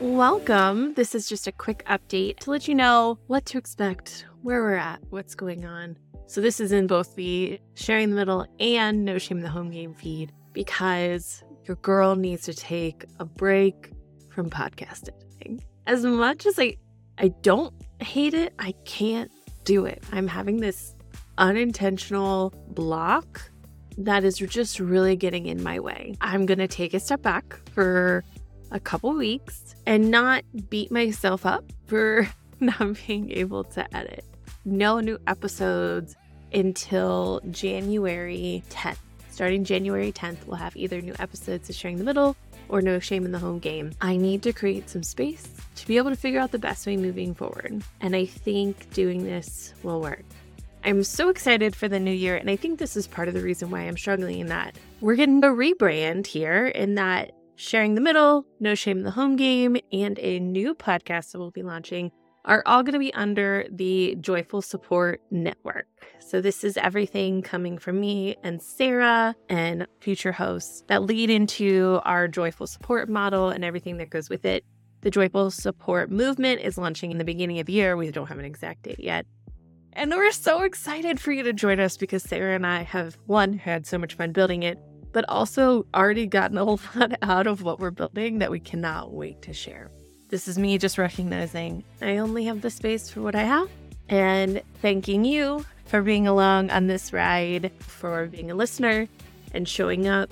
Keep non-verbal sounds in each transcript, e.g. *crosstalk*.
welcome. This is just a quick update to let you know what to expect, where we're at, what's going on. So, this is in both the Sharing the Middle and No Shame the Home Game feed because your girl needs to take a break from podcast editing. As much as I, I don't hate it, I can't do it. I'm having this unintentional block that is just really getting in my way. I'm going to take a step back for a couple weeks and not beat myself up for *laughs* not being able to edit. No new episodes until January 10th. Starting January 10th, we'll have either new episodes of Sharing the Middle or No Shame in the Home Game. I need to create some space to be able to figure out the best way moving forward. And I think doing this will work. I'm so excited for the new year, and I think this is part of the reason why I'm struggling in that we're getting a rebrand here in that sharing the middle, no shame in the home game, and a new podcast that we'll be launching are all going to be under the Joyful Support Network. So, this is everything coming from me and Sara and future hosts that lead into our Joyful Support model and everything that goes with it. The Joyful Support Movement is launching in the beginning of the year. We don't have an exact date yet. And we're so excited for you to join us because Sara and I have, one, had so much fun building it, but also already gotten a *laughs* lot out of what we're building that we cannot wait to share. This is me just recognizing I only have the space for what I have and thanking you for being along on this ride, for being a listener and showing up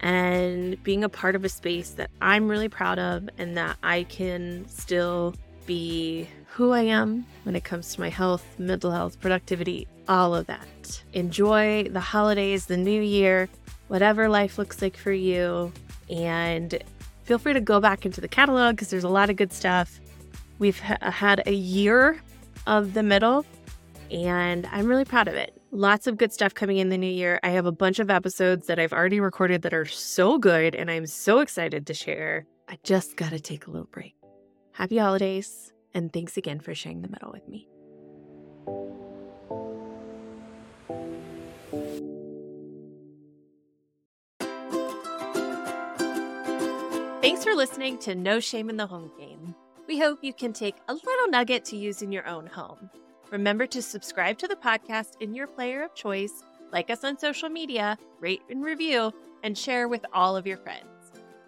and being a part of a space that I'm really proud of and that I can still be who I am when it comes to my health, mental health, productivity, all of that. Enjoy the holidays, the new year, whatever life looks like for you. And feel free to go back into the catalog because there's a lot of good stuff. We've ha- uh, had a year of the middle, and I'm really proud of it. Lots of good stuff coming in the new year. I have a bunch of episodes that I've already recorded that are so good, and I'm so excited to share. I just got to take a little break. Happy holidays, and thanks again for sharing the middle with me. Thanks for listening to No Shame in the Home Game. We hope you can take a little nugget to use in your own home. Remember to subscribe to the podcast in your player of choice, like us on social media, rate and review, and share with all of your friends.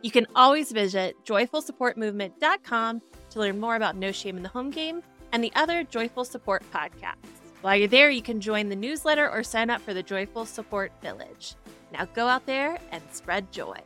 You can always visit joyfulsupportmovement.com to learn more about No Shame in the Home Game and the other Joyful Support podcasts. While you're there, you can join the newsletter or sign up for the Joyful Support Village. Now go out there and spread joy.